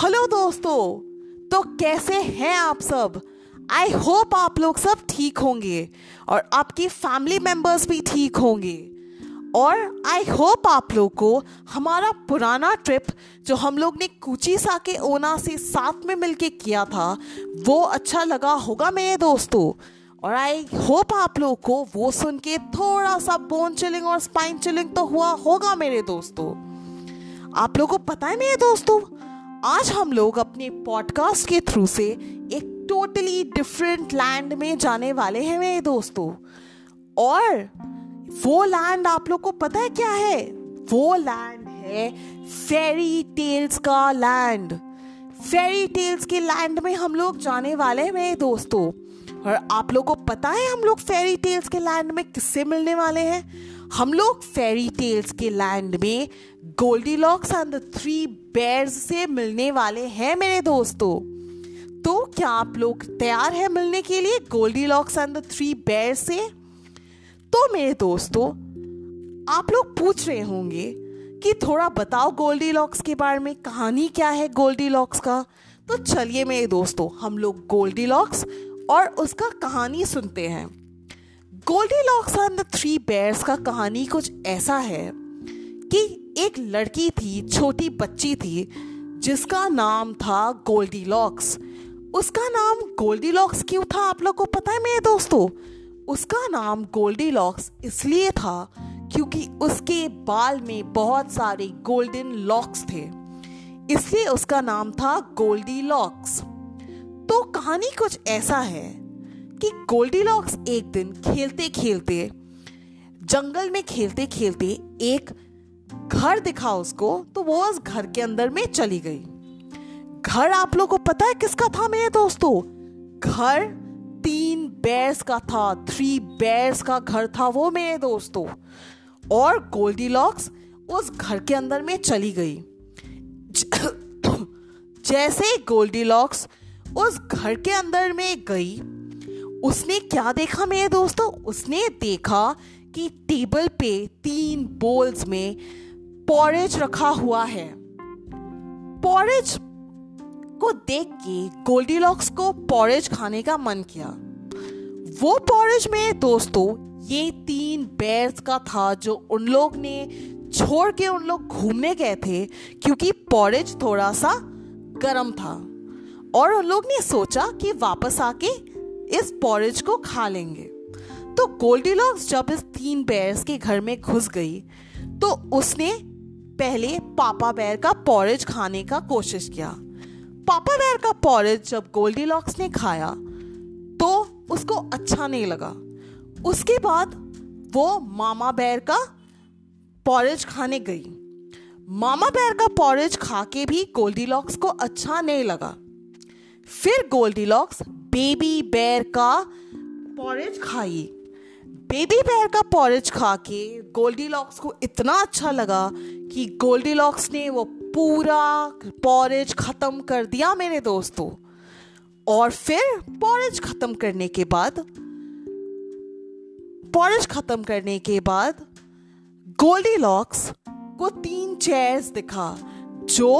Hello दोस्तों तो कैसे हैं आप सब? आई होप आप लोग सब ठीक होंगे और आपकी फैमिली मेंबर्स भी ठीक होंगे। और आई होप आप लोग को हमारा पुराना ट्रिप जो हम लोग ने कुची सा के ओना से साथ में मिलके किया था, वो अच्छा लगा होगा मेरे दोस्तों। और आई होप आप लोग को वो सुन के थोड़ा सा बोन चिलिंग और स्पाइन चिलिंग तो हुआ होगा मेरे दोस्तों। आप लोगों को पता है मेरे दोस्तों आज हम लोग अपने पॉडकास्ट के थ्रू से एक टोटली डिफरेंट लैंड में जाने वाले हैं मेरे दोस्तों। और वो लैंड आप लोग को पता है क्या है? वो लैंड है फेरी टेल्स का लैंड फेरी टेल्स के लैंड में हम लोग जाने वाले हैं मेरे दोस्तों। और आप लोग को पता है हम लोग फेरी टेल्स के लैंड में किससे मिलने वाले हैं? हम लोग फेरी टेल्स के लैंड में Goldilocks and the three bears से मिलने वाले हैं मेरे दोस्तों। तो क्या आप लोग तैयार हैं मिलने के लिए Goldilocks and the three bear से? तो मेरे दोस्तों, आप लोग पूछ रहे होंगे कि थोड़ा बताओ गोल्डी लॉक्स के बारे में, कहानी क्या है गोल्डी लॉक्स का? तो चलिए मेरे दोस्तों, हम लोग गोल्डी लॉक्स और उसका कहानी सुनते हैं। Goldilocks and the three bears का कहानी कुछ ऐसा है कि एक लड़की थी, छोटी बच्ची थी, जिसका नाम था गोल्डी लॉक्स उसका नाम गोल्डी लॉक्स क्यों था, आप लोग को पता है मेरे दोस्तों? उसका नाम गोल्डी लॉक्स इसलिए था क्योंकि उसके बाल में बहुत सारे गोल्डन लॉक्स थे। इसलिए उसका नाम था गोल्डी लॉक्स तो कहानी कुछ ऐसा है कि गोल्डी लॉक्स एक दिन खेलते खेलते जंगल में खेलते खेलते एक घर दिखा उसको तो वो उस घर के अंदर में चली गई। घर आप लोग को पता है किसका था मेरे दोस्तों? घर तीन बेर्स का था थ्री बेर्स का घर था वो मेरे दोस्तों। और गोल्डी लॉक्स उस घर के अंदर में चली गई। जैसे गोल्डी लॉक्स उस घर के अंदर में गई, उसने क्या देखा मेरे दोस्तों? उसने देखा कि टेबल पे तीन बोल्स में पॉरेज रखा हुआ है। पॉरेज को देख के गोल्डीलॉक्स को पॉरेज खाने का मन किया। वो पॉरेज में, दोस्तों, ये तीन बेर्स का था जो उन लोग ने छोड़ के उन लोग घूमने गए थे क्योंकि पॉरेज थोड़ा सा गर्म था। और उन लोग ने सोचा कि वापस आके इस पॉरेज को खा लेंगे। तो गोल्डीलॉक्स जब इस तीन बेर्स के घर में घुस गई तो उसने पहले पापा बैर का पॉरेज खाने का कोशिश किया। पापा बैर का पॉरेज जब गोल्डी लॉक्स ने खाया तो उसको अच्छा नहीं लगा। उसके बाद वो मामा बैर का पॉरेज खाने गई। मामा बैर का पॉरेज खा के भी गोल्डी लॉक्स को अच्छा नहीं लगा। फिर गोल्डी लॉक्स बेबी बैर का पॉरेज खाई। बेबी बेयर का पॉरेज खा के गोल्डी लॉक्स को इतना अच्छा लगा कि गोल्डी लॉक्स ने वो पूरा पॉरेज ख़त्म कर दिया मेरे दोस्तों। और फिर पॉरेज ख़त्म करने के बाद पॉरेज ख़त्म करने के बाद गोल्डी लॉक्स को तीन चेयर्स दिखा, जो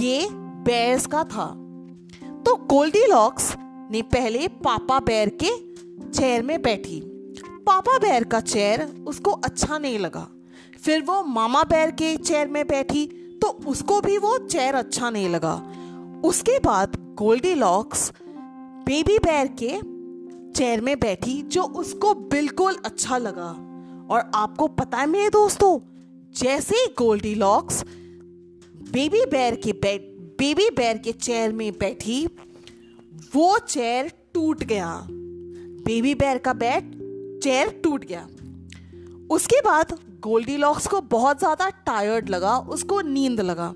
ये बेयर्स का था। तो गोल्डी लॉक्स ने पहले पापा बेयर के चेयर में बैठी। पापा बैर का चेयर उसको अच्छा नहीं लगा। फिर वो मामा बैर के चेयर में बैठी तो उसको भी वो चेयर अच्छा नहीं लगा। उसके बाद गोल्डी लॉक्स बेबी बैर के चेयर में बैठी, जो उसको बिल्कुल अच्छा लगा। और आपको पता है मेरे दोस्तों, जैसे ही गोल्डी लॉक्स बेबी बैर के बेड बेबी बैर के चेयर में बैठी, वो चेयर टूट गया। बेबी बैर का बेड चेयर टूट गया। उसके बाद गोल्डी लॉक्स को बहुत ज़्यादा टायर्ड लगा, उसको नींद लगा।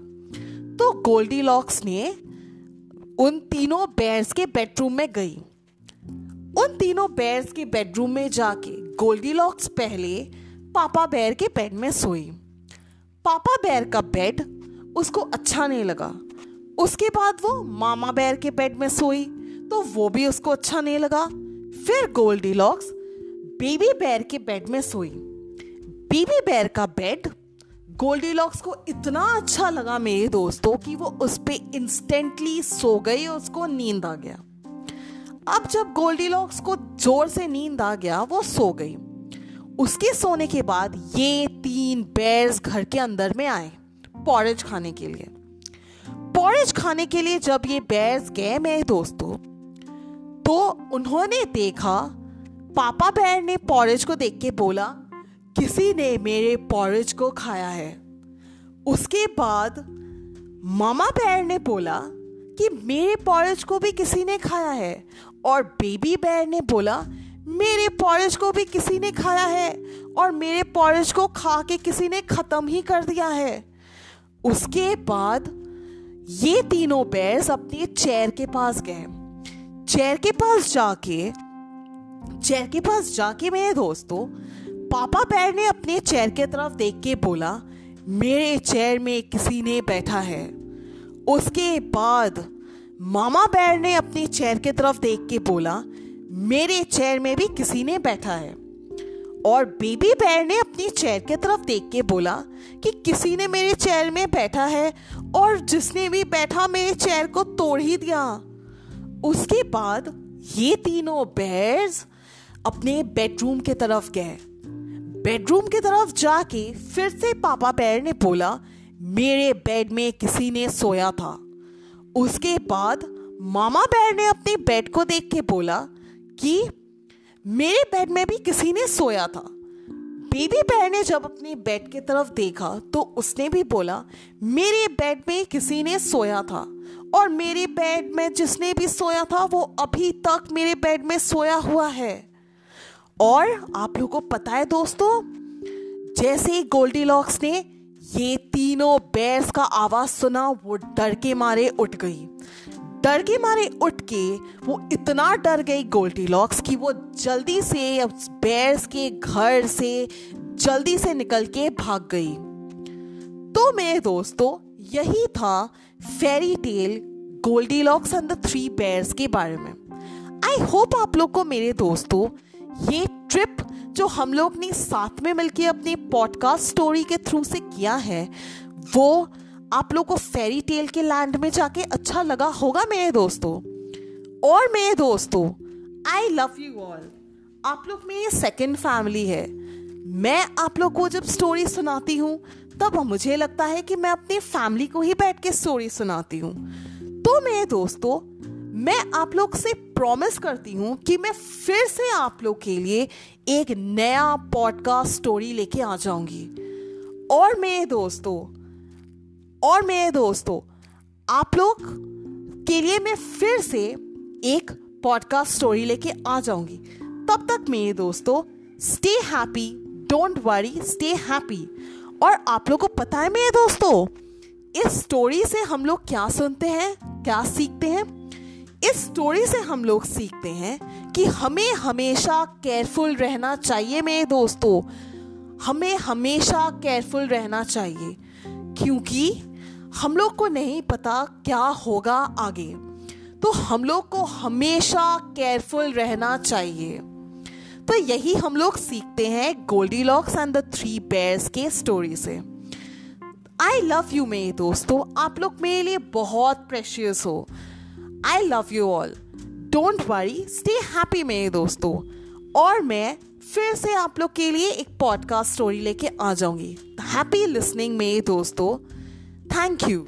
तो गोल्डी लॉक्स ने उन तीनों बेयर्स के बेडरूम में गई। उन तीनों बेयर्स के बेडरूम में जाके गोल्डी लॉक्स पहले पापा बेयर के बेड में सोई। पापा बेयर का बेड उसको अच्छा नहीं लगा। उसके बाद वो मामा बेयर के बेड में सोई तो वो भी उसको अच्छा नहीं लगा। फिर गोल्डी लॉक्स बेबी बैर के बेड में सोई। बेबी बैर का बेड गोल्डी लॉक्स को इतना अच्छा लगा मेरे दोस्तों कि वो उस पर इंस्टेंटली सो गई और उसको नींद आ गया। अब जब गोल्डी लॉक्स को ज़ोर से नींद आ गया, वो सो गई। उसके सोने के बाद ये तीन बेर्स घर के अंदर में आए पॉरेज खाने के लिए। पॉरेज खाने के लिए जब ये बेर्स गए मेरे दोस्तों तो उन्होंने देखा पापा बैर ने पॉरेज को देख के बोला, किसी ने मेरे पॉरेज को खाया है? उसके बाद मामा बैर ने बोला कि मेरे पॉरेज को भी किसी ने खाया है। और बेबी बैर ने बोला, मेरे पॉरेज को भी किसी ने खाया है और मेरे पॉरेज को खा के किसी ने ख़त्म ही कर दिया है। उसके बाद ये तीनों बैर्स अपने चेयर के पास गए। चेयर के पास जाके चेयर के पास जाके मेरे दोस्तों, पापा बैर ने अपने चेयर के तरफ़ देख के बोला, मेरे चेयर में किसी ने बैठा है। उसके बाद मामा बैर ने अपनी चेयर की तरफ़ देख के बोला, मेरे चेयर में भी किसी ने बैठा है। और बेबी बैर ने अपनी चेयर की तरफ़ देख के बोला कि किसी ने मेरे चेयर में बैठा है और जिसने भी बैठा मेरे चेयर को तोड़ ही दिया। उसके बाद ये तीनों बेर्स अपने बेडरूम के तरफ़ गए। बेडरूम की तरफ़ जाके फिर से पापा बैर ने बोला, मेरे बेड में किसी ने सोया था। उसके बाद मामा बैर ने अपने बेड को देख के बोला कि, मेरे बेड में भी किसी ने सोया था। बेबी बैर ने जब अपने बेड की तरफ़ देखा तो उसने भी बोला, मेरे बेड में किसी ने सोया था। और मेरे बेड में जिसने भी सोया था, वो अभी तक मेरे बेड में सोया हुआ है। और आप लोगों को पता है दोस्तों, जैसे ही गोल्डी लॉक्स ने ये तीनों बेर्स का आवाज़ सुना, वो डर के मारे उठ गई। डर के मारे उठ के वो इतना डर गई गोल्डी लॉक्स कि वो जल्दी से बेर्स के घर से जल्दी से निकल के भाग गई। तो मेरे दोस्तों, यही था fairy tale Goldilocks and the three bears के बारे में। आई होप आप लोग को मेरे दोस्तों ये ट्रिप जो हम लोग ने साथ में मिलकर अपने पॉडकास्ट स्टोरी के थ्रू से किया है, वो आप लोग को फेरी टेल के लैंड में जाके अच्छा लगा होगा मेरे दोस्तों? और मेरे दोस्तों आई लव यू ऑल आप लोग मेरी सेकेंड फैमिली है। मैं आप लोग को जब स्टोरी सुनाती हूँ, तब मुझे लगता है कि मैं अपनी फैमिली को ही बैठ के स्टोरी सुनाती हूँ। तो मेरे दोस्तों मैं आप लोग से प्रॉमिस करती हूँ कि मैं फिर से आप लोग के लिए एक नया पॉडकास्ट स्टोरी लेके आ जाऊँगी। और मेरे दोस्तों, और मेरे दोस्तों, आप लोग के लिए मैं फिर से एक पॉडकास्ट स्टोरी लेके आ जाऊँगी। तब तक मेरे दोस्तों stay happy don't worry stay happy और आप लोग को पता है मेरे दोस्तों, इस स्टोरी से हम लोग क्या सुनते हैं, क्या सीखते हैं? इस स्टोरी से हम लोग सीखते हैं कि हमें हमेशा केयरफुल रहना चाहिए मेरे दोस्तों। हमें हमेशा केयरफुल रहना चाहिए, क्योंकि हम लोग को नहीं पता क्या होगा आगे। तो हम लोग को हमेशा केयरफुल रहना चाहिए। तो यही हम लोग सीखते हैं Goldilocks and the three bears के स्टोरी से। आई लव यू मेरे दोस्तों, आप लोग मेरे लिए बहुत प्रेशियस हो। I love you all don't worry stay happy मेरे दोस्तों. और मैं फिर से आप लोग के लिए एक पॉडकास्ट स्टोरी लेके आ जाऊँगी. हैप्पी लिसनिंग मेरे दोस्तों. Thank you